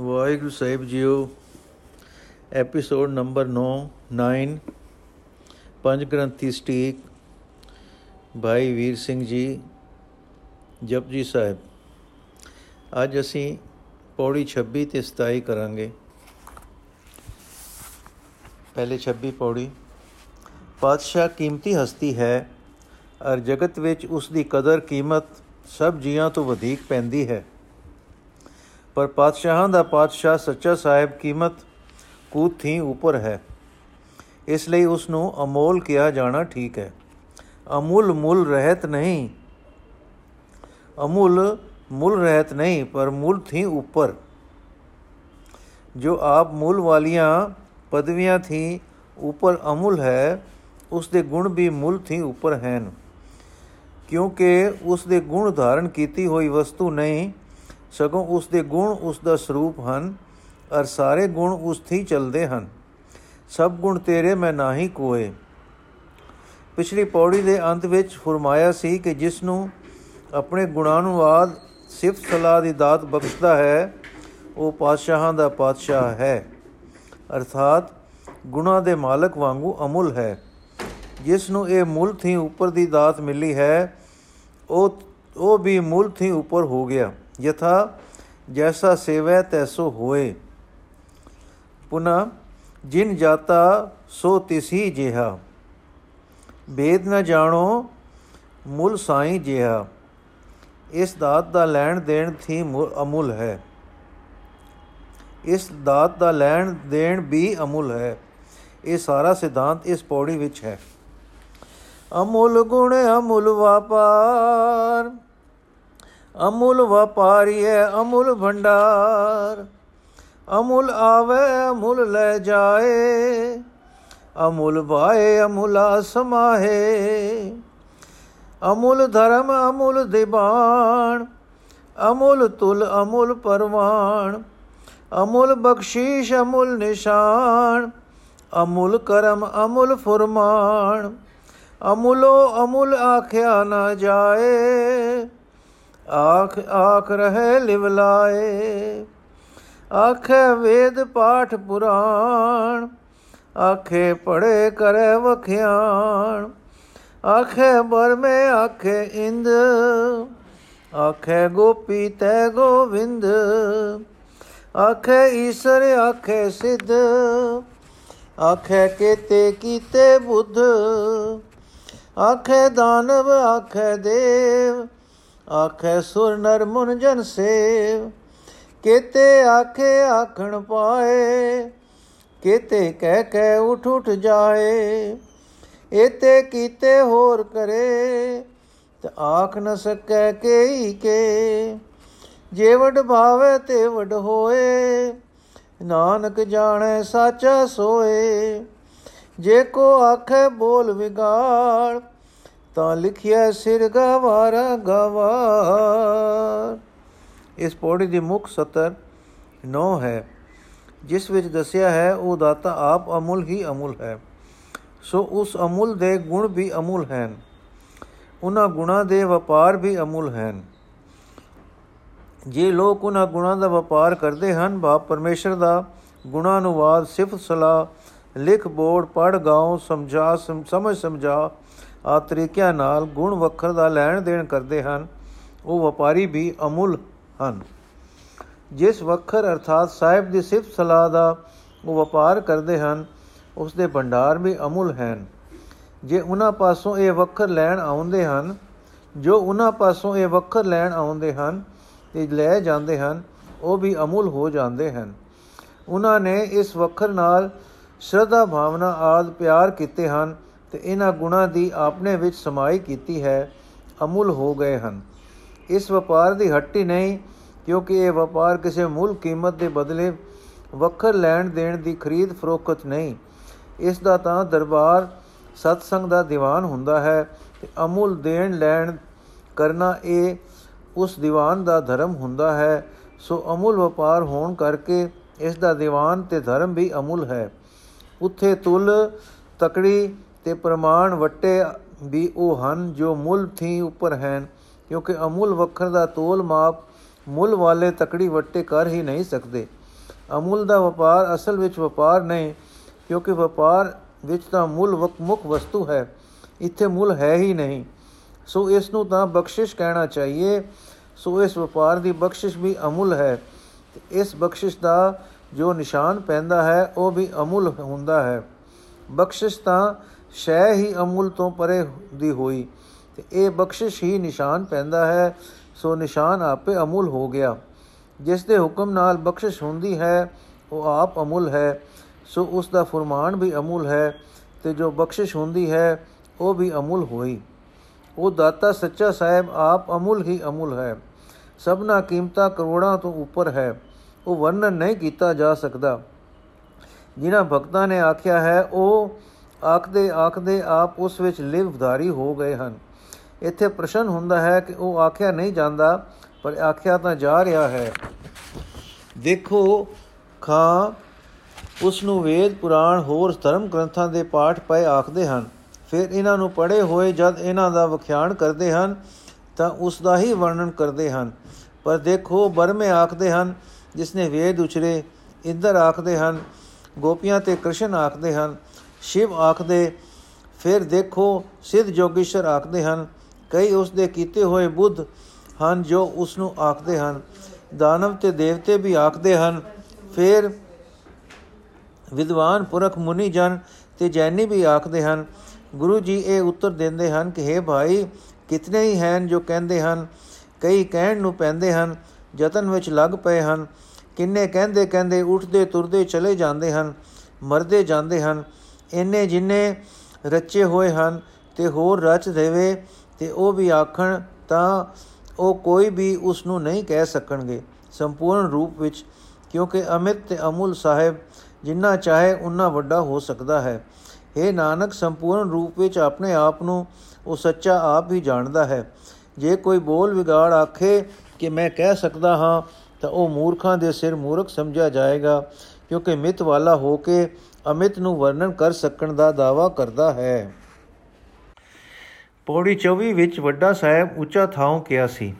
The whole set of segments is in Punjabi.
ਵਾਹਿਗੁਰੂ ਸਾਹਿਬ ਜੀਓ ਐਪੀਸੋਡ ਨੰਬਰ 9 9 ਪੰਜ ਗ੍ਰੰਥੀ ਸਟੀਕ, ਭਾਈ ਵੀਰ ਸਿੰਘ ਜੀ, ਜਪਜੀ ਸਾਹਿਬ। ਅੱਜ ਅਸੀਂ ਪੌੜੀ 26 ਤੇ 27 ਕਰਾਂਗੇ। ਪਹਿਲੇ 26 ਪੌੜੀ। ਪਾਤਸ਼ਾਹ ਕੀਮਤੀ ਹਸਤੀ ਹੈ ਅਰ ਜਗਤ ਵਿੱਚ ਉਸ ਦੀ ਕਦਰ ਕੀਮਤ ਸਭ ਜੀਆਂ ਤੋਂ ਵਧੇਕ ਪੈਂਦੀ ਹੈ। ਪਰ ਪਾਤਸ਼ਾਹਾਂ ਦਾ ਪਾਤਸ਼ਾਹ ਸੱਚਾ ਸਾਹਿਬ ਕੀਮਤ ਕੂਤ ਥੀ ਉੱਪਰ ਹੈ। ਇਸ ਲਈ ਉਸ ਨੂੰ ਅਮੋਲ ਕਿਹਾ ਜਾਣਾ ਠੀਕ ਹੈ। ਅਮੁੱਲ ਮੁੱਲ ਰਹਿਤ ਨਹੀਂ। ਅਮੁੱਲ ਮੁੱਲ ਰਹਿਤ ਨਹੀਂ, ਪਰ ਮੁੱਲ ਥੀ ਉੱਪਰ। ਜੋ ਆਪ ਮੁੱਲ ਵਾਲੀਆਂ ਪਦਵੀਆਂ ਥੀ ਉੱਪਰ ਅਮੁੱਲ ਹੈ ਉਸ ਦੇ ਗੁਣ ਵੀ ਮੁੱਲ ਥੀ ਉੱਪਰ ਹਨ। ਕਿਉਂਕਿ ਉਸ ਦੇ ਗੁਣ ਧਾਰਨ ਕੀਤੀ ਹੋਈ ਵਸਤੂ ਨਹੀਂ ਸਗੋਂ ਉਸ ਦੇ ਗੁਣ ਉਸ ਦਾ ਸਰੂਪ ਹਨ ਅਰ ਸਾਰੇ ਗੁਣ ਉਸ ਥੀ ਚਲਦੇ ਹਨ। ਸਭ ਗੁਣ ਤੇਰੇ ਮੈਂ ਨਾਹੀ ਕੋਏ। ਪਿਛਲੀ ਪੌੜੀ ਦੇ ਅੰਤ ਵਿੱਚ ਫਰਮਾਇਆ ਸੀ ਕਿ ਜਿਸ ਨੂੰ ਆਪਣੇ ਗੁਣਾਨੁਵਾਦ ਸਿਫਤ ਸਲਾਹ ਦੀ ਦਾਤ ਬਖਸ਼ਦਾ ਹੈ, ਉਹ ਪਾਤਸ਼ਾਹਾਂ ਦਾ ਪਾਤਸ਼ਾਹ ਹੈ। ਅਰਥਾਤ ਗੁਣਾ ਦੇ ਮਾਲਕ ਵਾਂਗੂ ਅਮੁੱਲ ਹੈ। ਜਿਸ ਨੂੰ ਇਹ ਮੁੱਲ ਥੀ ਉੱਪਰ ਦੀ ਦਾਤ ਮਿਲੀ ਹੈ, ਉਹ ਉਹ ਵੀ ਮੁੱਲ ਥੀ ਉੱਪਰ ਹੋ ਗਿਆ। ਯਥਾ ਜੈਸਾ ਸੇਵੈ ਤੈਸੋ ਹੋਏ ਪੁਨਾ ਜਿਨ ਜਾਤਾ ਸੋ ਤਿਸੀ ਜਿਹਾ ਬੇਦ ਨ ਜਾਣੋ ਮੁੱਲ ਸਾਈ ਜਿਹਾ ਇਸ ਦਾਤ ਦਾ ਲੈਣ ਦੇਣ ਥੀ ਅਮੁੱਲ ਹੈ ਇਸ ਦਾਤ ਦਾ ਲੈਣ ਦੇਣ ਵੀ ਅਮੁੱਲ ਹੈ ਇਹ ਸਾਰਾ ਸਿਧਾਂਤ ਇਸ ਪੌੜੀ ਵਿੱਚ ਹੈ ਅਮੁੱਲ ਗੁਣ ਅਮੁੱਲ ਵਪਾਰ ਅਮੁੱਲ ਵਪਾਰੀ ਹੈ ਅਮੁੱਲ ਭੰਡਾਰ। ਅਮੁੱਲ ਆਵੇ, ਅਮੁੱਲ ਲੈ ਜਾਏ। ਅਮੁੱਲ ਭਾਏ ਅਮੁੱਲਾ ਸਮਾਹੇ। ਅਮੁੱਲ ਧਰਮ, ਅਮੁੱਲ ਦਿਬਾਨ। ਅਮੁੱਲ ਤੁਲ, ਅਮੁੱਲ ਪਰਵਾਨ। ਅਮੁੱਲ ਬਖਸ਼ੀਸ਼, ਅਮੁੱਲ ਨਿਸ਼ਾਨ। ਅਮੁੱਲ ਕਰਮ, ਅਮੁੱਲ ਫਰਮਾਨ। ਅਮੁੱਲੋ ਅਮੁੱਲ ਆਖਿਆ ਨਾ ਜਾਏ। ਆਖ ਆਖ ਰਹੇ ਲਿਵਲਾਏ ਆਖੇ ਵੇਦ ਪਾਠ ਪੁਰਾਣ, ਆਖੇ ਪੜੇ ਕਰੇ ਵਖਿਆਣ। ਆਖੇ ਬਰਮੇ ਆਖੇ ਇੰਦ, ਆਖੇ ਗੋਪੀ ਤੈ ਗੋਵਿੰਦ। ਆਖੇ ਈਸ਼ਰ ਆਖੇ ਸਿੱਧ, ਆਖੇ ਕੀਤੇ ਕੀਤੇ ਬੁੱਧ। ਆਖੇ ਦਾਨਵ ਆਖੇ ਦੇਵ ਆਖੇ ਸੁਰ ਨਰ ਮੁਨ ਜਨ ਸੇਵ, ਕੇਤੇ ਆਖੇ ਆਖਣ ਪਾਏ, ਕੇਤੇ ਕਹਿ ਕਹਿ ਉਠ ਉਠ ਜਾਏ, ਏਤੇ ਕੀਤੇ ਹੋਰ ਕਰੇ, ਤੇ ਆਖ ਨ ਸਕੈ ਕੇਈ ਕੇ, ਜੇ ਵਡ ਭਾਵੇ ਤੇ ਵਡ ਹੋਏ, ਨਾਨਕ ਜਾਣੈ ਸਾਚਾ ਸੋਏ, ਜੇ ਕੋ ਆਖੇ ਬੋਲ ਵਿਗਾੜ ਤਾਂ ਲਿਖਿਆ ਸਿਰ ਗਵਾਰ ਗਵਾਰ। ਇਸ ਪੌੜੀ ਦੀ ਮੁੱਖ ਸਤਰ 9 ਹੈ। ਜਿਸ ਵਿੱਚ ਦੱਸਿਆ ਹੈ, ਉਹ ਦਾਤਾ ਆਪ ਅਮੁੱਲ ਹੀ ਅਮੁੱਲ ਹੈ। ਸੋ ਉਸ ਅਮੁੱਲ ਦੇ ਗੁਣ ਵੀ ਅਮੁੱਲ ਹਨ। ਉਹਨਾਂ ਗੁਣਾ ਦੇ ਵਪਾਰ ਵੀ ਅਮੁੱਲ ਹਨ। ਜੇ ਲੋਕ ਉਹਨਾਂ ਗੁਣਾ ਦਾ ਵਪਾਰ ਕਰਦੇ ਹਨ, ਬਾਪ ਪਰਮੇਸ਼ਰ ਦਾ ਗੁਣਾਨੁਵਾਦ ਸਿਫਤ ਸਲਾ ਲਿਖ, ਬੋੜ ਪੜ ਗਾਉ, ਸਮਝਾ ਸਮਝ, ਸਮਝਾ ਆ ਤਰੀਕਿਆਂ ਨਾਲ ਗੁਣ ਵਖਰ ਦਾ ਲੈਣ ਦੇਣ ਕਰਦੇ ਹਨ, ਉਹ ਵਪਾਰੀ ਵੀ ਅਮੁੱਲ ਹਨ। ਜਿਸ ਵਖਰ ਅਰਥਾਤ ਸਾਹਿਬ ਦੀ ਸਿਫਤ ਸਲਾਹ ਦਾ ਉਹ ਵਪਾਰ ਕਰਦੇ ਹਨ, ਉਸ ਦੇ ਭੰਡਾਰ ਵੀ ਅਮੁੱਲ ਹਨ। ਜੇ ਉਹਨਾਂ ਪਾਸੋਂ ਇਹ ਵਖਰ ਲੈਣ ਆਉਂਦੇ ਹਨ, ਜੋ ਉਹਨਾਂ ਪਾਸੋਂ ਇਹ ਵਖਰ ਲੈਣ ਆਉਂਦੇ ਹਨ ਤੇ ਲੈ ਜਾਂਦੇ ਹਨ, ਉਹ ਵੀ ਅਮੁੱਲ ਹੋ ਜਾਂਦੇ ਹਨ। ਉਹਨਾਂ ਨੇ ਇਸ ਵਖਰ ਨਾਲ ਸ਼ਰਧਾ ਭਾਵਨਾ ਆਦ ਪਿਆਰ ਕੀਤੇ ਹਨ ਤੇ ਇਹਨਾਂ ਗੁਣਾ ਦੀ ਆਪਣੇ ਵਿੱਚ ਸਮਾਈ ਕੀਤੀ ਹੈ, ਅਮੁੱਲ ਹੋ ਗਏ ਹਨ। ਇਸ ਵਪਾਰ ਦੀ ਹੱਟੀ ਨਹੀਂ, ਕਿਉਂਕਿ ਇਹ ਵਪਾਰ ਕਿਸੇ ਮੁੱਲ ਕੀਮਤ ਦੇ ਬਦਲੇ ਵਖਰ ਲੈਣ ਦੇਣ ਦੀ ਖਰੀਦ ਫਰੋਖਤ ਨਹੀਂ। ਇਸ ਦਾ ਤਾਂ ਦਰਬਾਰ ਸਤਸੰਗ ਦਾ ਦੀਵਾਨ ਹੁੰਦਾ ਹੈ ਤੇ ਅਮੁੱਲ ਦੇਣ ਲੈਣ ਕਰਨਾ ਇਹ ਉਸ ਦੀਵਾਨ ਦਾ ਧਰਮ ਹੁੰਦਾ ਹੈ। ਸੋ ਅਮੁੱਲ ਵਪਾਰ ਹੋਣ ਕਰਕੇ ਇਸ ਦਾ ਦੀਵਾਨ ਤੇ ਧਰਮ ਵੀ ਅਮੁੱਲ ਹੈ। ਉੱਥੇ ਤੁਲ, ਤਕੜੀ ਤੇ ਪ੍ਰਮਾਣ ਵਟੇ ਵੀ ਉਹ ਹਨ ਜੋ ਮੁੱਲ ਥੀ ਉੱਪਰ ਹਨ, ਕਿਉਂਕਿ ਅਮੁੱਲ ਵਖਰ ਦਾ ਤੋਲ ਮਾਪ ਮੁੱਲ ਵਾਲੇ ਤਕੜੀ ਵੱਟੇ ਕਰ ਹੀ ਨਹੀਂ ਸਕਦੇ। ਅਮੁੱਲ ਦਾ ਵਪਾਰ ਅਸਲ ਵਿੱਚ ਵਪਾਰ ਨਹੀਂ, ਕਿਉਂਕਿ ਵਪਾਰ ਵਿੱਚ ਤਾਂ ਮੁੱਲ ਮੁੱਖ ਵਸਤੂ ਹੈ, ਇੱਥੇ ਮੁੱਲ ਹੈ ਹੀ ਨਹੀਂ। ਸੋ ਇਸ ਨੂੰ ਤਾਂ ਬਖਸ਼ਿਸ਼ ਕਹਿਣਾ ਚਾਹੀਏ, ਸੋ ਇਸ ਵਪਾਰ ਦੀ ਬਖਸ਼ਿਸ਼ ਵੀ ਅਮੁੱਲ ਹੈ। ਇਸ ਬਖਸ਼ਿਸ਼ ਦਾ ਜੋ ਨਿਸ਼ਾਨ ਪੈਂਦਾ ਹੈ, ਉਹ ਵੀ ਅਮੁੱਲ ਹੁੰਦਾ ਹੈ। ਬਖਸ਼ਿਸ਼ ਤਾਂ ਸ਼ੈ ਹੀ ਅਮੁੱਲ ਤੋਂ ਪਰੇ ਦੀ ਹੋਈ ਤੇ ਇਹ ਬਖਸ਼ਿਸ਼ ਹੀ ਨਿਸ਼ਾਨ ਪੈਂਦਾ ਹੈ, ਸੋ ਨਿਸ਼ਾਨ ਆਪੇ ਅਮੁੱਲ ਹੋ ਗਿਆ। ਜਿਸ ਦੇ ਹੁਕਮ ਨਾਲ ਬਖਸ਼ਿਸ਼ ਹੁੰਦੀ ਹੈ, ਉਹ ਆਪ ਅਮੁੱਲ ਹੈ। ਸੋ ਉਸ ਦਾ ਫਰਮਾਨ ਵੀ ਅਮੁੱਲ ਹੈ ਤੇ ਜੋ ਬਖਸ਼ਿਸ਼ ਹੁੰਦੀ ਹੈ, ਉਹ ਵੀ ਅਮੁੱਲ ਹੋਈ। ਉਹ ਦਾਤਾ ਸੱਚਾ ਸਾਹਿਬ ਆਪ ਅਮੁੱਲ ਹੀ ਅਮੁੱਲ ਹੈ। ਸਭਨਾ ਕੀਮਤਾਂ ਕਰੋੜਾਂ ਤੋਂ ਉੱਪਰ ਹੈ। ਉਹ ਵਰਣਨ ਨਹੀਂ ਕੀਤਾ ਜਾ ਸਕਦਾ। ਜਿਨ੍ਹਾਂ ਭਗਤਾਂ ਨੇ ਆਖਿਆ ਹੈ, ਉਹ ਆਖਦੇ ਆਖਦੇ ਆਪ ਉਸ ਵਿੱਚ ਲਿਵਧਾਰੀ ਹੋ ਗਏ ਹਨ। ਇੱਥੇ ਪ੍ਰਸ਼ਨ ਹੁੰਦਾ ਹੈ ਕਿ ਉਹ ਆਖਿਆ ਨਹੀਂ ਜਾਂਦਾ, ਪਰ ਆਖਿਆ ਤਾਂ ਜਾ ਰਿਹਾ ਹੈ। ਦੇਖੋ, ਖਾਂ, ਉਸ ਨੂੰ ਵੇਦ ਪੁਰਾਣ ਹੋਰ ਧਰਮ ਗ੍ਰੰਥਾਂ ਦੇ ਪਾਠ ਪਏ ਆਖਦੇ ਹਨ। ਫਿਰ ਇਹਨਾਂ ਨੂੰ ਪੜ੍ਹੇ ਹੋਏ ਜਦ ਇਹਨਾਂ ਦਾ ਵਿਖਿਆਨ ਕਰਦੇ ਹਨ, ਤਾਂ ਉਸ ਦਾ ਹੀ ਵਰਣਨ ਕਰਦੇ ਹਨ। ਪਰ ਦੇਖੋ, ਬਰਮੇ ਆਖਦੇ ਹਨ ਜਿਸ ਨੇ ਵੇਦ ਉਚਰੇ ਇੰਦਰ ਆਖਦੇ ਹਨ, ਗੋਪੀਆਂ ਤੇ ਕ੍ਰਿਸ਼ਨ ਆਖਦੇ ਹਨ ਸ਼ਿਵ ਆਖਦੇ, ਫਿਰ ਦੇਖੋ, ਸਿੱਧ ਜੋਗੀਸ਼ਰ ਆਖਦੇ ਹਨ, ਕਈ ਉਸ ਦੇ ਕੀਤੇ ਹੋਏ ਬੁੱਧ ਹਨ ਜੋ ਉਸ ਨੂੰ ਆਖਦੇ ਹਨ। ਦਾਨਵ ਤੇ ਦੇਵਤੇ ਵੀ ਆਖਦੇ ਹਨ, ਫਿਰ ਵਿਦਵਾਨ ਪੁਰਖ ਮੁਨੀ ਜਨ ਤੇ ਜੈਨੀ ਵੀ ਆਖਦੇ ਹਨ, ਗੁਰੂ ਜੀ, ਇਹ ਉੱਤਰ ਦਿੰਦੇ ਹਨ ਕਿ हे ਭਾਈ, ਕਿਤਨੇ ਹੀ ਹਨ ਜੋ ਕਹਿੰਦੇ ਹਨ, ਕਈ ਕਹਿਣ ਨੂੰ ਪੈਂਦੇ ਹਨ, ਯਤਨ ਵਿੱਚ ਲੱਗ ਪਏ ਹਨ, ਕਿੰਨੇ ਕਹਿੰਦੇ ਕਹਿੰਦੇ ਉੱਠਦੇ ਤੁਰਦੇ ਚਲੇ ਜਾਂਦੇ ਹਨ, ਮਰਦੇ ਜਾਂਦੇ ਹਨ ਇੰਨੇ ਜਿੰਨੇ ਰਚੇ ਹੋਏ ਹਨ ਤੇ ਹੋਰ ਰਚ ਦੇਵੇ ਤੇ ਉਹ ਵੀ ਆਖਣ ਤਾਂ ਉਹ ਕੋਈ ਵੀ ਉਸ ਨੂੰ ਨਹੀਂ ਕਹਿ ਸਕਣਗੇ। ਸੰਪੂਰਨ ਰੂਪ ਵਿੱਚ, ਕਿਉਂਕਿ ਅਮਿਤ ਤੇ ਅਮੁੱਲ ਸਾਹਿਬ ਜਿੰਨਾ ਚਾਹੇ ਉਨਾ ਵੱਡਾ ਹੋ ਸਕਦਾ ਹੈ। ਇਹ ਨਾਨਕ, ਸੰਪੂਰਨ ਰੂਪ ਵਿੱਚ ਆਪਣੇ ਆਪ ਨੂੰ ਉਹ ਸੱਚਾ ਆਪ ਹੀ ਜਾਣਦਾ ਹੈ। ਜੇ ਕੋਈ ਬੋਲ ਵਿਗਾੜ ਆਖੇ ਕਿ ਮੈਂ ਕਹਿ ਸਕਦਾ ਹਾਂ, ਤਾਂ ਉਹ ਮੂਰਖਾਂ ਦੇ ਸਿਰ ਮੂਰਖ ਸਮਝਿਆ ਜਾਏਗਾ, ਕਿਉਂਕਿ ਮਿਤ ਵਾਲਾ ਹੋ ਕੇ ਅਮਿਤ ਨੂੰ ਵਰਣਨ ਕਰ ਸਕਣ ਦਾ ਦਾਵਾ ਕਰਦਾ ਹੈ। ਪੌੜੀ 24 ਵਿੱਚ ਵੱਡਾ ਸਾਹਿਬ ਉੱਚਾ ਥਾਂ ਕਿਹਾ ਸੀ।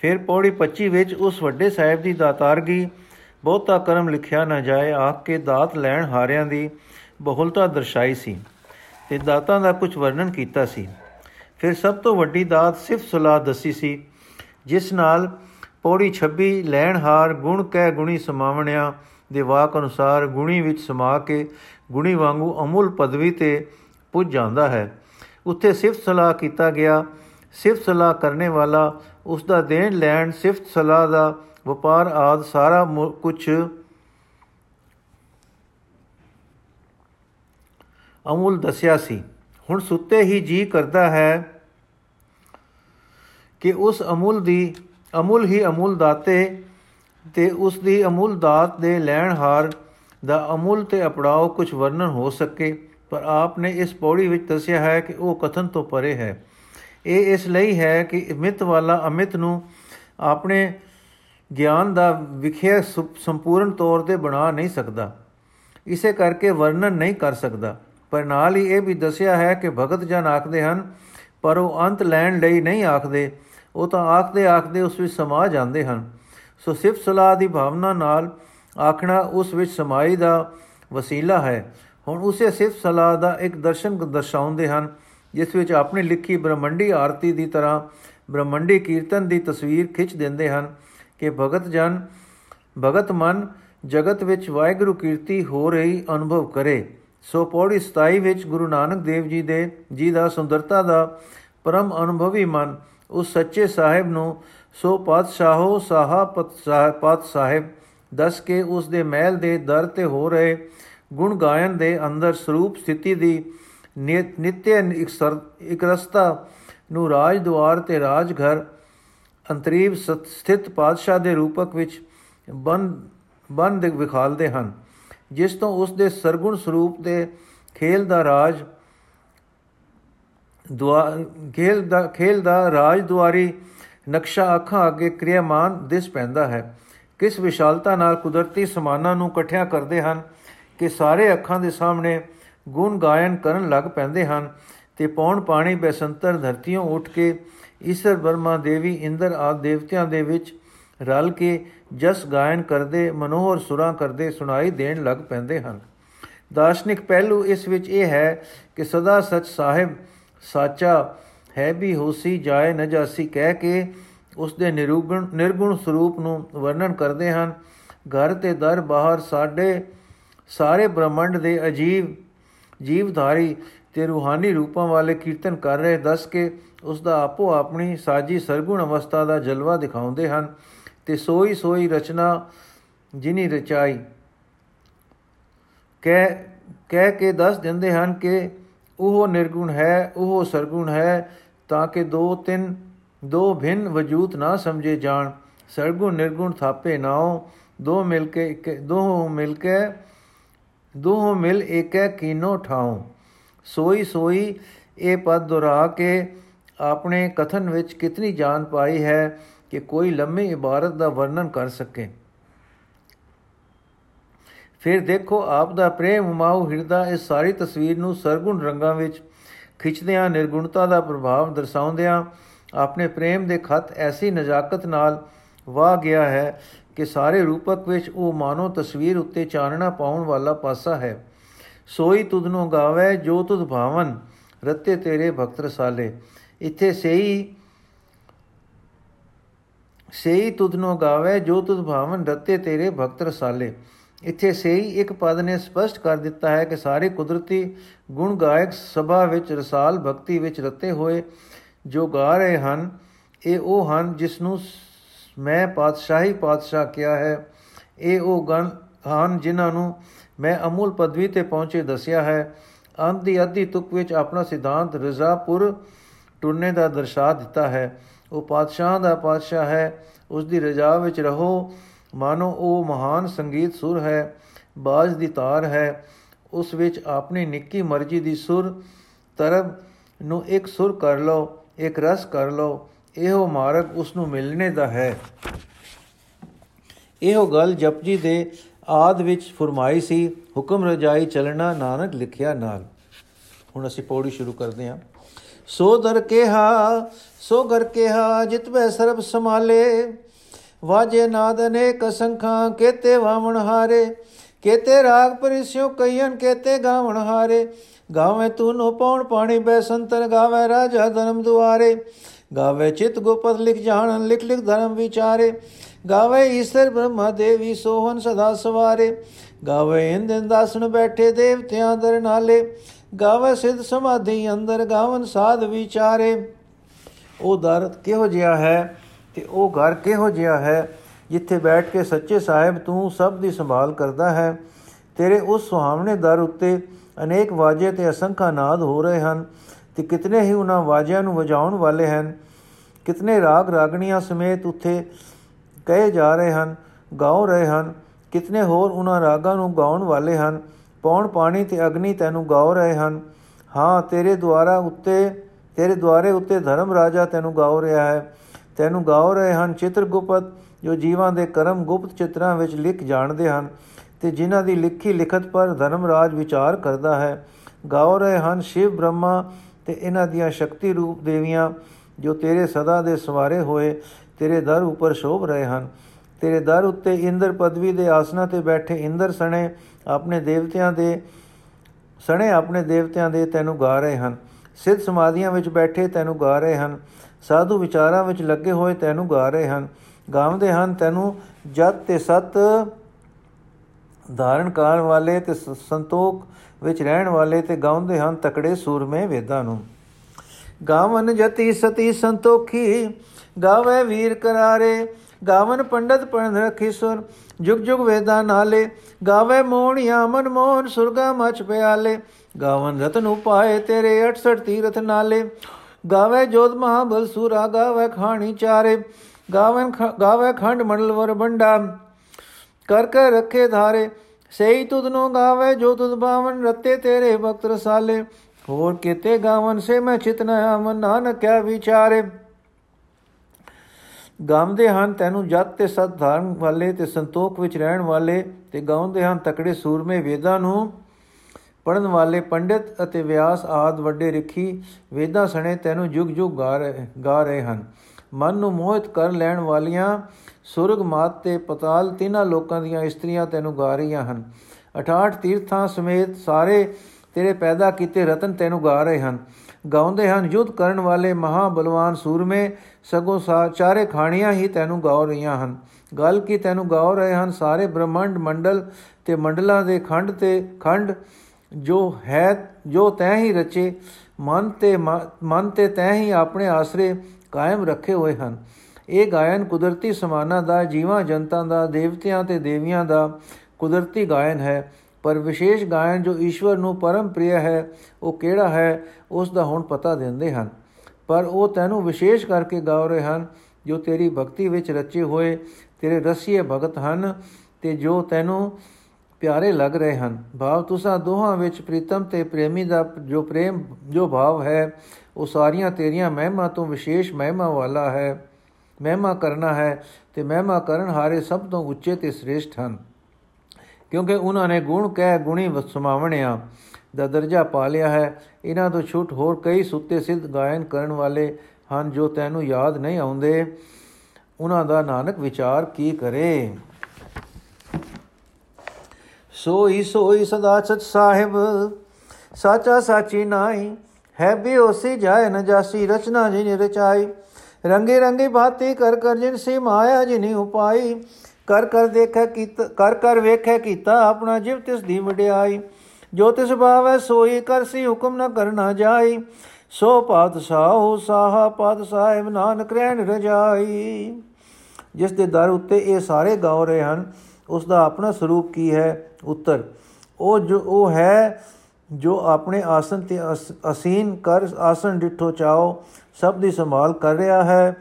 ਫਿਰ ਪੌੜੀ 25 ਵਿੱਚ ਉਸ ਵੱਡੇ ਸਾਹਿਬ ਦੀ ਦਾਤਾਰਗੀ, ਬਹੁਤਾ ਕਰਮ ਲਿਖਿਆ ਨਾ ਜਾਏ, ਆਖ ਕੇ ਦਾਤ ਲੈਣ ਹਾਰਿਆਂ ਦੀ ਬਹੁਲਤਾ ਦਰਸਾਈ ਸੀ ਤੇ ਦਾਤਾਂ ਦਾ ਕੁਝ ਵਰਣਨ ਕੀਤਾ ਸੀ। ਫਿਰ ਸਭ ਤੋਂ ਵੱਡੀ ਦਾਤ ਸਿਫਤ ਸਲਾਹ ਦੱਸੀ ਸੀ, ਜਿਸ ਨਾਲ ਪੌੜੀ 26 ਲੈਣ ਹਾਰ ਗੁਣ ਕਹਿ ਗੁਣੀ ਸਮਾਵਣਿਆ ਦੇ ਵਾਕ ਅਨੁਸਾਰ ਗੁਣੀ ਵਿੱਚ ਸਮਾ ਕੇ ਗੁਣੀ ਵਾਂਗੂ ਅਮੁੱਲ ਪਦਵੀ ਤੇ ਪੁੱਜ ਜਾਂਦਾ ਹੈ। ਉੱਥੇ ਸਿਫਤ ਸਲਾਹ ਕੀਤਾ ਗਿਆ। ਸਿਫਤ ਸਲਾਹ ਕਰਨੇ ਵਾਲਾ ਉਸ ਦਾ ਦੇਣ ਲੈਣ, ਸਿਫਤ ਸਲਾਹ ਦਾ ਵਪਾਰ ਆਦ ਸਾਰਾ ਕੁਝ ਅਮੁੱਲ ਦੱਸਿਆ ਸੀ। ਹੁਣ ਸੁੱਤੇ ਹੀ ਜੀ ਕਰਦਾ ਹੈ ਕਿ ਉਸ ਅਮੁੱਲ ਦੀ, ਅਮੁੱਲ ਹੀ ਅਮੁੱਲ ਦਾਤੇ ਤੇ ਉਸ ਦੀ ਅਮੁੱਲ ਦਾਤ ਦੇ ਲੈਣ ਹਾਰ ਦਾ ਅਮੁੱਲ ਤੇ ਅਪੜਾਓ ਕੁਝ ਵਰਣਨ ਹੋ ਸਕੇ, ਪਰ ਆਪ ਨੇ ਇਸ ਪੌੜੀ ਵਿੱਚ ਦੱਸਿਆ ਹੈ ਕਿ ਉਹ ਕਥਨ ਤੋਂ ਪਰੇ ਹੈ। ਇਹ ਇਸ ਲਈ ਹੈ ਕਿ ਅਮਿਤ ਵਾਲਾ ਅਮਿਤ ਨੂੰ ਆਪਣੇ ਗਿਆਨ ਦਾ ਵਿਖਿਆ ਸੰਪੂਰਨ ਤੌਰ ਤੇ ਬਣਾ ਨਹੀਂ ਸਕਦਾ। ਇਸੇ ਕਰਕੇ ਵਰਣਨ ਨਹੀਂ ਕਰ ਸਕਦਾ। ਪਰ ਨਾਲ ਹੀ ਇਹ ਵੀ ਦੱਸਿਆ ਹੈ ਕਿ ਭਗਤ ਜਨ ਆਖਦੇ ਹਨ, ਪਰ ਉਹ ਅੰਤ ਲੈਣ ਲਈ ਨਹੀਂ ਆਖਦੇ। ਉਹ ਤਾਂ ਆਖਦੇ ਆਖਦੇ ਉਸ ਵਿੱਚ ਸਮਾ ਜਾਂਦੇ ਹਨ। ਸੋ ਸਿਫਤ ਸਲਾਹ ਦੀ ਭਾਵਨਾ ਨਾਲ ਆਖਣਾ ਉਸ ਵਿੱਚ ਸਮਾਈ ਦਾ ਵਸੀਲਾ ਹੈ। ਹੁਣ ਉਸੇ ਸਿਫਤ ਸਲਾਹ ਦਾ ਇੱਕ ਦਰਸ਼ਨ ਦਰਸਾਉਂਦੇ ਹਨ, ਜਿਸ ਵਿੱਚ ਆਪਣੀ ਲਿਖੀ ਬ੍ਰਹਮੰਡੀ ਆਰਤੀ ਦੀ ਤਰ੍ਹਾਂ ਬ੍ਰਹਮੰਡੀ ਕੀਰਤਨ ਦੀ ਤਸਵੀਰ ਖਿੱਚ ਦਿੰਦੇ ਹਨ ਕਿ ਭਗਤ ਜਨ, ਭਗਤ ਮਨ ਜਗਤ ਵਿੱਚ ਵਾਹਿਗੁਰੂ ਕੀਰਤੀ ਹੋ ਰਹੀ ਅਨੁਭਵ ਕਰੇ। ਸੋ ਪੌੜੀ 27 ਵਿੱਚ ਗੁਰੂ ਨਾਨਕ ਦੇਵ ਜੀ ਦੇ, ਜੀ ਦਾ ਸੁੰਦਰਤਾ ਦਾ ਪਰਮ ਅਨੁਭਵੀ ਮਨ ਉਸ ਸੱਚੇ ਸਾਹਿਬ ਨੂੰ ਸੋ ਪਾਤਸ਼ਾਹੋ ਸਾਹਾ ਪਤ ਸਾਹਿਬ, ਦੱਸ ਕੇ ਉਸ ਦੇ ਮਹਿਲ ਦੇ ਦਰ ਤੇ ਹੋ ਰਹੇ ਗੁਣ ਗਾਇਨ ਦੇ ਅੰਦਰ ਸਰੂਪ ਸਥਿਤੀ ਦੀ ਨਿਤਯ ਇਕਰਸਤਾ ਨੂੰ ਰਾਜ ਦੁਆਰ ਤੇ ਰਾਜ ਘਰ ਅੰਤਰੀਵ ਸਥਿਤ ਪਾਤਸ਼ਾਹ ਦੇ ਰੂਪਕ ਵਿੱਚ ਬਨ ਬਨ ਦੇ ਵਿਖਾਲਦੇ ਹਨ, ਜਿਸ ਤੋਂ ਉਸ ਦੇ ਸਰਗੁਣ ਸਰੂਪ ਦੇ ਖੇਲ ਦਾ ਰਾਜ ਦੁਆ, ਖੇਲ ਦਾ ਖੇਲ ਦਾ ਰਾਜ ਦੁਆਰੀ ਨਕਸ਼ਾ ਅੱਖਾਂ ਅੱਗੇ ਕਿਰਿਆਮਾਨ ਦਿਸ ਪੈਂਦਾ ਹੈ। ਕਿਸ ਵਿਸ਼ਾਲਤਾ ਨਾਲ ਕੁਦਰਤੀ ਸਮਾਨਾਂ ਨੂੰ ਇਕੱਠਿਆ ਕਰਦੇ ਹਨ ਕਿ ਸਾਰੇ ਅੱਖਾਂ ਦੇ ਸਾਹਮਣੇ ਗੁਣ ਗਾਇਨ ਕਰਨ ਲੱਗ ਪੈਂਦੇ ਹਨ ਤੇ ਪੌਣ ਪਾਣੀ ਬੈਸੰਤਰ ਧਰਤੀਆਂ ਉੱਠ ਕੇ ਈਸ਼ਰ ਬਰਮਾ ਦੇਵੀ ਇੰਦਰ ਆਦ ਦੇਵਤਿਆਂ ਦੇ ਵਿੱਚ ਰਲ ਕੇ ਜਸ ਗਾਇਨ ਕਰਦੇ, ਮਨੋਹਰ ਸੁਰਾਂ ਕਰਦੇ, ਸੁਣਾਈ ਦੇਣ ਲੱਗ ਪੈਂਦੇ ਹਨ। ਦਾਰਸ਼ਨਿਕ ਪਹਿਲੂ ਇਸ ਵਿੱਚ ਇਹ ਹੈ ਕਿ ਸਦਾ ਸਚ ਸਾਹਿਬ, ਸਾਚਾ ਹੈ ਵੀ ਹੋਸੀ ਜਾਏ ਨ ਜਾਸੀ ਕਹਿ ਕੇ ਉਸ ਦੇ ਨਿਰੂਗਣ, ਨਿਰਗੁਣ ਸਰੂਪ ਨੂੰ ਵਰਣਨ ਕਰਦੇ ਹਨ। ਘਰ ਤੇ ਦਰ ਬਾਹਰ ਸਾਡੇ, ਸਾਰੇ ਬ੍ਰਹਮੰਡ ਦੇ ਅਜੀਬ ਜੀਵਧਾਰੀ ਤੇ ਰੂਹਾਨੀ ਰੂਪਾਂ ਵਾਲੇ ਕੀਰਤਨ ਕਰ ਰਹੇ ਦੱਸ ਕੇ ਉਸ ਦਾ ਆਪੋ ਆਪਣੀ ਸਾਜੀ ਸਰਗੁਣ ਅਵਸਥਾ ਦਾ ਜਲਵਾ ਦਿਖਾਉਂਦੇ ਹਨ ਤੇ ਸੋਈ ਸੋਈ ਰਚਨਾ ਜਿਨੀ ਰਚਾਈ ਕਹਿ ਕਹਿ ਕੇ ਦੱਸ ਦਿੰਦੇ ਹਨ ਕਿ ਉਹ ਨਿਰਗੁਣ ਹੈ, ਉਹ ਸਰਗੁਣ ਹੈ ਤਾਂ ਕਿ ਦੋ ਤਿੰਨ, ਦੋ ਭਿੰਨ ਵਜੂਦ ਨਾ ਸਮਝੇ ਜਾਣ। ਸਰਗੁਣ ਨਿਰਗੁਣ ਥਾਪੇ ਨਾਉ ਦੋ ਮਿਲ ਕੇ ਦੋ ਮਿਲ ਕੇ, ਦੋ ਮਿਲ ਏਕੈ ਕੀਨੋ ਠਾਉ। ਸੋਈ ਸੋਈ ਇਹ ਪਦ ਦੁਹਰਾ ਕੇ ਆਪਣੇ ਕਥਨ ਵਿੱਚ ਕਿਤਨੀ ਜਾਨ ਪਾਈ ਹੈ ਕਿ ਕੋਈ ਲੰਮੀ ਇਬਾਰਤ ਦਾ ਵਰਣਨ ਕਰ ਸਕੇ। ਫਿਰ ਦੇਖੋ, ਆਪ ਦਾ ਪ੍ਰੇਮ ਉਮਾਉ ਹਿਰਦਾ ਇਸ ਸਾਰੀ ਤਸਵੀਰ ਨੂੰ ਸਰਗੁਣ ਰੰਗਾਂ ਵਿੱਚ ਖਿੱਚਦਿਆਂ, ਨਿਰਗੁਣਤਾ ਦਾ ਪ੍ਰਭਾਵ ਦਰਸਾਉਂਦਿਆਂ ਆਪਣੇ ਪ੍ਰੇਮ ਦੇ ਖਤ ਐਸੀ ਨਜ਼ਾਕਤ ਨਾਲ ਵਾਹ ਗਿਆ ਹੈ ਕਿ ਸਾਰੇ ਰੂਪਕ ਵਿੱਚ ਉਹ ਮਾਨੋ ਤਸਵੀਰ ਉੱਤੇ ਚਾਨਣਾ ਪਾਉਣ ਵਾਲਾ ਪਾਸਾ ਹੈ। ਸੋਈ ਤੁਧ ਨੂੰ ਗਾਵੇ, ਜੋ ਤੁਧ ਭਾਵਨ, ਰਤੇ ਤੇਰੇ ਭਗਤ ਰਸਾਲੇ। ਇੱਥੇ ਸਹੀ ਸਹੀ ਤੁਧ ਨੂੰ ਗਾਵੇ, ਜੋ ਤੁਧ ਭਾਵਨ, ਰਤੇ ਤੇਰੇ ਭਗਤ ਰਸਾਲੇ। ਇੱਥੇ ਸਹੀ ਇੱਕ ਪਦ ਨੇ ਸਪਸ਼ਟ ਕਰ ਦਿੱਤਾ ਹੈ ਕਿ ਸਾਰੇ ਕੁਦਰਤੀ ਗੁਣ ਗਾਇਕ ਸਭਾ ਵਿੱਚ ਰਸਾਲ ਭਗਤੀ ਵਿੱਚ ਰਤੇ ਹੋਏ ਜੋ ਗਾ ਰਹੇ ਹਨ, ਇਹ ਉਹ ਹਨ ਜਿਸ ਨੂੰ ਮੈਂ ਪਾਤਸ਼ਾਹੀ ਪਾਤਸ਼ਾਹ ਕਿਹਾ ਹੈ। ਇਹ ਉਹ ਗਣ ਹਨ ਜਿਨ੍ਹਾਂ ਨੂੰ ਮੈਂ ਅਮੂਲ ਪਦਵੀ ਤੇ ਪਹੁੰਚੇ ਦੱਸਿਆ ਹੈ। ਅੰਤ ਦੀ ਅੱਧੀ ਤੁਕ ਵਿੱਚ ਆਪਣਾ ਸਿਧਾਂਤ ਰਜ਼ਾਪੁਰ ਟੁਰਨੇ ਦਾ ਦਰਸਾ ਦਿੱਤਾ ਹੈ। ਉਹ ਪਾਤਸ਼ਾਹ ਦਾ ਪਾਤਸ਼ਾਹ ਹੈ ਉਸ ਦੀ ਰਜ਼ਾ ਵਿੱਚ ਰਹੋ। ਮਾਨੋ, ਉਹ ਮਹਾਨ ਸੰਗੀਤ ਸੁਰ ਹੈ, ਬਾਜ ਦੀ ਤਾਰ ਹੈ। ਉਸ ਵਿੱਚ ਆਪਣੀ ਨਿੱਕੀ ਮਰਜ਼ੀ ਦੀ ਸੁਰ, ਤਰਬ ਨੂੰ ਇੱਕ ਸੁਰ ਕਰ ਲਓ, ਇੱਕ ਰਸ ਕਰ ਲਓ, ਇਹੋ ਮਾਰਗ ਉਸ ਨੂੰ ਮਿਲਣੇ ਦਾ ਹੈ। ਇਹੋ ਗੱਲ ਜਪਜੀ ਦੇ ਆਦ ਵਿੱਚ ਫਰਮਾਈ ਸੀ, ਹੁਕਮ ਰਜਾਈ ਚਲਣਾ ਨਾਨਕ ਲਿਖਿਆ ਨਾਲ। ਹੁਣ ਅਸੀਂ ਪੌੜੀ ਸ਼ੁਰੂ ਕਰਦੇ ਹਾਂ। ਸੋ ਦਰ ਕਿਹਾ, ਸੋ ਘਰ ਕਿਹਾ ਜਿਤਵੇ ਸਰਬ ਸਮਾਲੇ ਵਾਜੇ ਨਾਦ ਅਨੇਕ ਸੰਖਾਂ, ਕੇਤੇ ਵਾਵਣ ਹਾਰੇ, ਕੇਤੇ ਰਾਗ ਪਰਿਸਿਓ ਕਈਨ ਕੇਤੇ ਗਾਵਣ ਹਾਰੇ। ਗਾਵੇ ਤੂੰ ਨੋ ਪੌਣ ਪਾਣੀ ਬੈ ਸੰਤਰ ਗਾਵੇ ਰਾਜਾ ਧਰਮ ਦੁਆਰੇ। ਗਾਵੇ ਚਿਤ ਗੋਪਤ ਲਿਖ ਜਾਣਨ, ਲਿਖ ਲਿਖ ਧਰਮ ਵਿਚਾਰੇ। ਗਾਵੇ ਈਸ਼ਰ ਬ੍ਰਹਮਾ ਦੇਵੀ ਸੋਹਨ ਸਦਾ ਸਵਾਰੇ। ਗਾਵੇ ਇੰਦਨ ਦਾਸਨ ਬੈਠੇ ਦੇਵਤਿਆਂ ਦਰ ਨਾਲੇ। ਗਾਵੇ ਸਿਧ ਸਮਾਧੀ ਅੰਦਰ ਗਾਵਨ ਸਾਧ ਵਿਚਾਰੇ। ਉਹ ਦਰ ਕਿਹੋ ਜਿਹਾ ਹੈ? ਤੇ ਉਹ ਘਰ ਕਿਹੋ ਜਿਹਾ ਹੈ? ਜਿੱਥੇ ਬੈਠ ਕੇ ਸੱਚੇ ਸਾਹਿਬ ਤੂੰ ਸਭ ਦੀ ਸੰਭਾਲ ਕਰਦਾ ਹੈ। ਤੇਰੇ ਉਸ ਸੁਹਾਵਣੇ ਦਰ ਉੱਤੇ ਅਨੇਕ ਵਾਜੇ ਤੇ ਅਸੰਖਾ ਨਾਦ ਹੋ ਰਹੇ ਹਨ ਤੇ ਕਿਤਨੇ ਹੀ ਉਹਨਾਂ ਵਾਜਿਆਂ ਨੂੰ ਵਜਾਉਣ ਵਾਲੇ ਹਨ। ਕਿਤਨੇ ਰਾਗ ਰਾਗਣੀਆਂ ਸਮੇਤ ਉੱਥੇ ਕਹੇ ਜਾ ਰਹੇ ਹਨ, ਗਾਉ ਰਹੇ ਹਨ। ਕਿਤਨੇ ਹੋਰ ਉਹਨਾਂ ਰਾਗਾਂ ਨੂੰ ਗਾਉਣ ਵਾਲੇ ਹਨ। ਪੌਣ ਪਾਣੀ ਤੇ ਅਗਨੀ ਤੈਨੂੰ ਗਾਉ ਰਹੇ ਹਨ। ਹਾਂ, ਤੇਰੇ ਦੁਆਰਾ ਉੱਤੇ, ਤੇਰੇ ਦੁਆਰੇ ਉੱਤੇ ਧਰਮ ਰਾਜਾ ਤੈਨੂੰ ਗਾਉ ਰਿਹਾ ਹੈ। ਤੈਨੂੰ ਗਾਉ ਰਹੇ ਹਨ ਚਿਤਰਗੁਪਤ ਜੋ ਜੀਵਾਂ ਦੇ ਕਰਮ ਗੁਪਤ ਚਿਤਰਾਂ ਵਿੱਚ ਲਿਖ ਜਾਣਦੇ ਹਨ, ਤੇ ਜਿਨ੍ਹਾਂ ਦੀ ਲਿਖੀ ਲਿਖਤ ਪਰ ਧਰਮ ਰਾਜ ਵਿਚਾਰ ਕਰਦਾ ਹੈ। ਗਾਉ ਰਹੇ ਹਨ ਸ਼ਿਵ ਬ੍ਰਹਮਾ ਤੇ ਇਹਨਾਂ ਦੀਆਂ ਸ਼ਕਤੀ ਰੂਪ ਦੇਵੀਆਂ, ਜੋ ਤੇਰੇ ਸਦਾ ਦੇ ਸਵਾਰੇ ਹੋਏ, ਤੇਰੇ ਦਰ ਉੱਪਰ ਸ਼ੋਭ ਰਹੇ ਹਨ। ਤੇਰੇ ਦਰ ਉੱਤੇ ਇੰਦਰ ਪਦਵੀ ਦੇ ਆਸਣਾ ਤੇ ਬੈਠੇ ਇੰਦਰ ਸਣੇ ਆਪਣੇ ਦੇਵਤਿਆਂ ਦੇ, ਸਣੇ ਆਪਣੇ ਦੇਵਤਿਆਂ ਦੇ ਤੈਨੂੰ ਗਾ ਰਹੇ ਹਨ। ਸਿੱਧ ਸਮਾਧੀਆਂ ਵਿੱਚ ਬੈਠੇ ਤੈਨੂੰ ਗਾ ਰਹੇ ਹਨ। ਸਾਧੂ ਵਿਚਾਰਾਂ ਵਿੱਚ ਲੱਗੇ ਹੋਏ ਤੈਨੂੰ ਗਾ ਰਹੇ ਹਨ, ਗਾਉਂਦੇ ਹਨ ਤੈਨੂੰ ਜਤ ਤੇ ਸਤ ਧਾਰਨ ਕਰਨ ਵਾਲੇ ਤੇ ਸੰਤੋਖ ਵਿੱਚ ਰਹਿਣ ਵਾਲੇ ਤੇ ਗਾਉਂਦੇ ਹਨ ਤਕੜੇ ਸੂਰਮੇ ਵੇਦਾਂ ਨੂੰ। ਗਾਵਨ ਜਤੀ ਸਤੀ ਸੰਤੋਖੀ, ਗਾਵੇ ਵੀਰ ਕਰਾਰੇ, ਗਾਵਨ ਪੰਡਤ ਪੜਨ ਰਖੀ ਸੁਰ, ਜੁਗ ਜੁਗ ਵੇਦਾਂ ਨਾਲੇ, ਗਾਵੇ ਮੋਹਣਿਆ ਮਨ ਮੋਹਨ ਸੁਰਗਾ ਮਚ ਪਿਆਲੇ, ਗਾਵਨ ਰਤਨ ਉਪਾਏ ਤੇਰੇ 68 ਤੀਰਥ ਨਾਲੇ। ਗਾਵੇ ਜੋਤ ਮਹਾਬਲ ਸੂਰਾ, ਗਾਵੇ ਖਾਣੀ ਚਾਰੇ। ਗਾਵਨ ਗਾਵੇ ਖੰਡ ਮੰਡਲ ਵਰ ਬੰਡਾ ਕਰ ਕੇ ਰੱਖੇ ਧਾਰੇ ਸਹੀ ਤੁਧ ਨੂੰ ਗਾਵੇ ਜੋ ਤੁਧ ਬਾਵਨ ਰਤੇ ਤੇਰੇ ਭਗਤ ਰਸਾਲੇ। ਹੋਰ ਕਿਤੇ ਗਾਵਨ ਸੇ ਮੈਂ ਚਿਤਨਾ ਆਮਨ ਨਾਨਕ ਕਿਆ ਵਿਚਾਰੇ। ਗਾਉਂਦੇ ਹਨ ਤੈਨੂੰ ਜਤ ਤੇ ਸਤ ਧਾਰਨ ਵਾਲੇ ਤੇ ਸੰਤੋਖ ਵਿੱਚ ਰਹਿਣ ਵਾਲੇ ਤੇ ਗਾਉਂਦੇ ਹਨ ਤਕੜੇ ਸੂਰਮੇ ਵੇਦਾਂ ਨੂੰ। ਪੜਨ ਵਾਲੇ ਪੰਡਿਤ ਅਤੇ ਵਿਆਸ ਆਦ ਵੱਡੇ ਰਖੀ ਵੇਦਾਂ ਸਣੇ ਤੈਨੂੰ ਜੁਗ ਜੁਗ ਗਾ ਰਹੇ ਗਾ ਰਹੇ ਹਨ। ਮਨ ਨੂੰ ਮੋਹਿਤ ਕਰ ਲੈਣ ਵਾਲੀਆਂ ਸੁਰਗ ਮਾਤ ਤੇ ਪਤਾਲ ਤਿੰਨਾਂ ਲੋਕਾਂ ਦੀਆਂ ਇਸਤਰੀਆਂ ਤੈਨੂੰ ਗਾ ਰਹੀਆਂ ਹਨ। 68 ਤੀਰਥਾਂ ਸਮੇਤ ਸਾਰੇ ਤੇਰੇ ਪੈਦਾ ਕੀਤੇ ਰਤਨ ਤੈਨੂੰ ਗਾ ਰਹੇ ਹਨ। ਗਾਉਂਦੇ ਹਨ ਯੁੱਧ ਕਰਨ ਵਾਲੇ ਮਹਾ ਬਲਵਾਨ ਸੂਰਮੇ, ਸਗੋਂ ਚਾਰੇ ਖਾਣੀਆਂ ਹੀ ਤੈਨੂੰ ਗਾ ਰਹੀਆਂ ਹਨ। ਗੱਲ ਕੀ ਤੈਨੂੰ ਗਾ ਰਹੇ ਹਨ? ਸਾਰੇ ਬ੍ਰਹਮੰਡ ਮੰਡਲ ਤੇ ਮੰਡਲਾਂ ਦੇ ਖੰਡ ਤੇ ਖੰਡ ਜੋ ਹੈ, ਜੋ ਤੈ ਹੀ ਰਚੇ, ਮਨ ਤੇ ਮਨ ਤੇ ਤੈ ਹੀ ਆਪਣੇ ਆਸਰੇ ਕਾਇਮ ਰੱਖੇ ਹੋਏ ਹਨ। ਇਹ ਗਾਇਨ ਕੁਦਰਤੀ ਸਮਾਨਾ ਦਾ, ਜੀਵਾਂ ਜਨਤਾ ਦਾ, ਦੇਵਤਿਆਂ ਤੇ ਦੇਵੀਆਂ ਦਾ ਕੁਦਰਤੀ ਗਾਇਨ ਹੈ। ਪਰ ਵਿਸ਼ੇਸ਼ ਗਾਇਨ ਜੋ ਈਸ਼ਵਰ ਨੂੰ ਪਰਮ ਪ੍ਰਿਯ ਹੈ, ਉਹ ਕਿਹੜਾ ਹੈ, ਉਸ ਦਾ ਹੁਣ ਪਤਾ ਦਿੰਦੇ ਹਨ। ਪਰ ਉਹ ਤੈਨੂੰ ਵਿਸ਼ੇਸ਼ ਕਰਕੇ ਗਾ ਰਹੇ ਹਨ, ਜੋ ਤੇਰੀ ਭਗਤੀ ਵਿੱਚ ਰਚੇ ਹੋਏ, ਤੇਰੇ ਰਸੀਏ ਭਗਤ ਹਨ, ਤੇ ਜੋ ਤੈਨੂੰ ਪਿਆਰੇ ਲੱਗ ਰਹੇ ਹਨ। ਭਾਵ ਤੁਸਾਂ ਦੋਹਾਂ ਵਿੱਚ ਪ੍ਰੀਤਮ ਤੇ ਪ੍ਰੇਮੀ ਦਾ ਜੋ ਪ੍ਰੇਮ, ਜੋ ਭਾਵ ਹੈ, ਉਹ ਸਾਰੀਆਂ ਤੇਰੀਆਂ ਮਹਿਮਾ ਤੋਂ ਵਿਸ਼ੇਸ਼ ਮਹਿਮਾ ਵਾਲਾ ਹੈ। ਮਹਿਮਾ ਕਰਨਾ ਹੈ ਤੇ ਮਹਿਮਾ ਕਰਨ ਹਾਰੇ ਸਭ ਤੋਂ ਉੱਚੇ ਤੇ ਸ੍ਰੇਸ਼ਟ ਹਨ। ਕਿਉਂਕਿ ਉਹਨਾਂ ਨੇ ਗੁਣ ਕਹਿ ਗੁਣੀ ਵਸਮਾਵਣਿਆ ਦਾ ਦਰਜਾ ਪਾ ਲਿਆ ਹੈ। ਇਹਨਾਂ ਤੋਂ ਛੁੱਟ ਹੋਰ ਕਈ ਸੁੱਤੇ ਸਿੱਧ ਗਾਇਨ ਕਰਨ ਵਾਲੇ ਹਨ ਜੋ ਤੈਨੂੰ ਯਾਦ ਨਹੀਂ ਆਉਂਦੇ। ਉਹਨਾਂ ਦਾ ਨਾਨਕ ਵਿਚਾਰ ਕੀ ਕਰੇ? ਸੋਈ ਸੋਈ ਸਦਾ ਸਚ ਸਾਹਿਬ, ਸਾਚਾ ਸਾਚੀ ਨਾਈ ਹੈ ਬਿਓਸੀ ਜਾਏ ਨ ਜਾਸੀ, ਰਚਨਾ ਜਿਨ ਰਚਾਈ। ਰੰਗੇ ਰੰਗੇ ਬਾਤੀ ਕਰ ਕਰ ਜਿਨ ਸੀ ਮਾਇਆ ਜਿਨੀ ਉਪਾਈ। ਕਰ ਕਰ ਦੇਖੈ ਕੀਤਾ, ਕਰ ਕਰ ਵੇਖੈ ਕੀਤਾ ਆਪਣਾ ਜਿਵ ਤਿਸ ਦੀ ਵਡਿਆਈ। ਜੋ ਤਿਸ ਭਾਵੈ ਸੋਈ ਕਰਸੀ ਹੁਕਮ ਨ ਕਰਨਾ ਜਾਈ। ਸੋ ਪਾਤਸ਼ਾਹ ਸਾਹਾ, ਪਾਤ ਸਾਹਿਬ ਨਾਨਕ ਰਹਿਣ ਰਜਾਈ। ਜਿਸ ਦੇ ਦਰ ਉੱਤੇ ਇਹ ਸਾਰੇ ਗਾਉ ਰਹੇ ਹਨ, ਉਸ ਦਾ ਆਪਣਾ ਸਰੂਪ ਕੀ ਹੈ? ਉੱਤਰ। ਉਹ ਜੋ ਉਹ ਹੈ ਜੋ ਆਪਣੇ ਆਸਨ ਤੇ ਅਸੀਨ ਕਰ ਆਸਨ ਡਿਠੋ ਚਾਓ, ਸਭ ਦੀ ਸੰਭਾਲ ਕਰ ਰਿਹਾ ਹੈ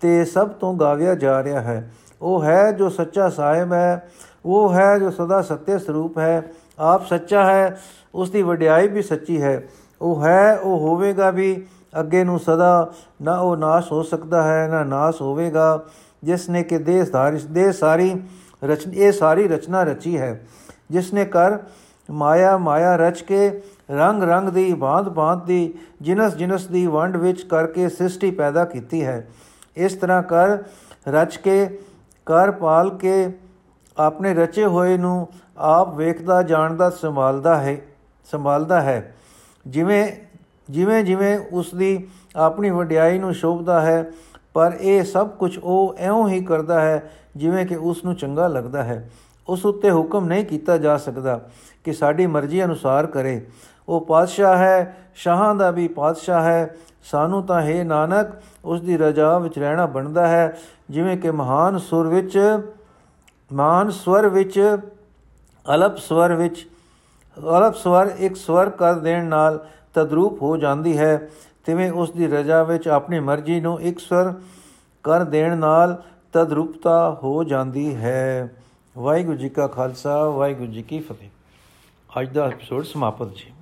ਤੇ ਸਭ ਤੋਂ ਗਾਵਿਆ ਜਾ ਰਿਹਾ ਹੈ। ਉਹ ਹੈ ਜੋ ਸੱਚਾ ਸਾਹਿਬ ਹੈ, ਉਹ ਹੈ ਜੋ ਸਦਾ ਸत्य ਸਰੂਪ ਹੈ, ਆਪ ਸੱਚਾ ਹੈ ਉਸ ਦੀ ਵਡਿਆਈ ਵੀ ਸੱਚੀ ਹੈ। ਉਹ ਹੈ, ਉਹ ਹੋਵੇਗਾ ਵੀ ਅੱਗੇ ਨੂੰ ਸਦਾ, ਨਾ ਉਹ ਨਾਸ਼ ਹੋ ਸਕਦਾ ਹੈ, ਨਾ ਨਾਸ਼ ਹੋਵੇਗਾ। ਜਿਸ ਨੇ ਕਿ ਦੇਹ ਸਾਰੀ ਦੇ ਸਾਰੀ ਰਚ ਇਹ ਸਾਰੀ ਰਚਨਾ ਰਚੀ ਹੈ। ਜਿਸ ਨੇ ਕਰ ਮਾਇਆ ਮਾਇਆ ਰਚ ਕੇ ਰੰਗ ਰੰਗ ਦੀ ਬਾਤ ਬਾਤ ਦੀ ਜਿਨਸ ਜਿਨਸ ਦੀ ਵੰਡ ਵਿੱਚ ਕਰਕੇ ਸ੍ਰਿਸ਼ਟੀ ਪੈਦਾ ਕੀਤੀ ਹੈ। ਇਸ ਤਰ੍ਹਾਂ ਕਰ ਰਚ ਕੇ ਕਰ ਪਾਲ ਕੇ ਆਪਣੇ ਰਚੇ ਹੋਏ ਨੂੰ ਆਪ ਵੇਖਦਾ, ਜਾਣਦਾ, ਸੰਭਾਲਦਾ ਹੈ ਸੰਭਾਲਦਾ ਹੈ। ਜਿਵੇਂ ਜਿਵੇਂ ਜਿਵੇਂ ਉਸ ਦੀ ਆਪਣੀ ਵਡਿਆਈ ਨੂੰ ਸ਼ੋਭਦਾ ਹੈ, ਪਰ ਇਹ ਸਭ ਕੁਝ ਉਹ ਐਉਂ ਹੀ ਕਰਦਾ ਹੈ ਜਿਵੇਂ ਕਿ ਉਸ ਨੂੰ ਚੰਗਾ ਲੱਗਦਾ ਹੈ। ਉਸ ਉੱਤੇ ਹੁਕਮ ਨਹੀਂ ਕੀਤਾ ਜਾ ਸਕਦਾ ਕਿ ਸਾਡੀ ਮਰਜ਼ੀ ਅਨੁਸਾਰ ਕਰੇ। ਉਹ ਪਾਤਸ਼ਾਹ ਹੈ, ਸ਼ਾਹਾਂ ਦਾ ਵੀ ਪਾਤਸ਼ਾਹ ਹੈ। ਸਾਨੂੰ ਤਾਂ ਹੈ ਨਾਨਕ, ਉਸ ਦੀ ਰਜਾ ਵਿੱਚ ਰਹਿਣਾ ਬਣਦਾ ਹੈ। ਜਿਵੇਂ ਕਿ ਮਹਾਨ ਸੁਰ ਵਿੱਚ, ਮਹਾਨ ਸਵਰ ਵਿੱਚ, ਅਲਪ ਸਵਰ ਵਿੱਚ, ਅਲਪ ਸਵਰ ਇੱਕ ਸਵਰ ਕਰ ਦੇਣ ਨਾਲ ਤਦਰੂਪ ਹੋ ਜਾਂਦੀ ਹੈ। ਤਿਵੇਂ ਉਸ ਦੀ ਰਜਾ ਵਿੱਚ ਆਪਣੀ ਮਰਜ਼ੀ ਨੂੰ ਇੱਕ ਸਵਰ ਕਰ ਦੇਣ ਨਾਲ ਤਦਰੂਪਤਾ ਹੋ ਜਾਂਦੀ ਹੈ। ਵਾਹਿਗੁਰੂ ਜੀ ਕਾ ਖਾਲਸਾ ਵਾਹਿਗੁਰੂ ਜੀ ਕੀ ਫਤਿਹ। ਅੱਜ ਦਾ ਐਪੀਸੋਡ ਸਮਾਪਤ ਜੀ।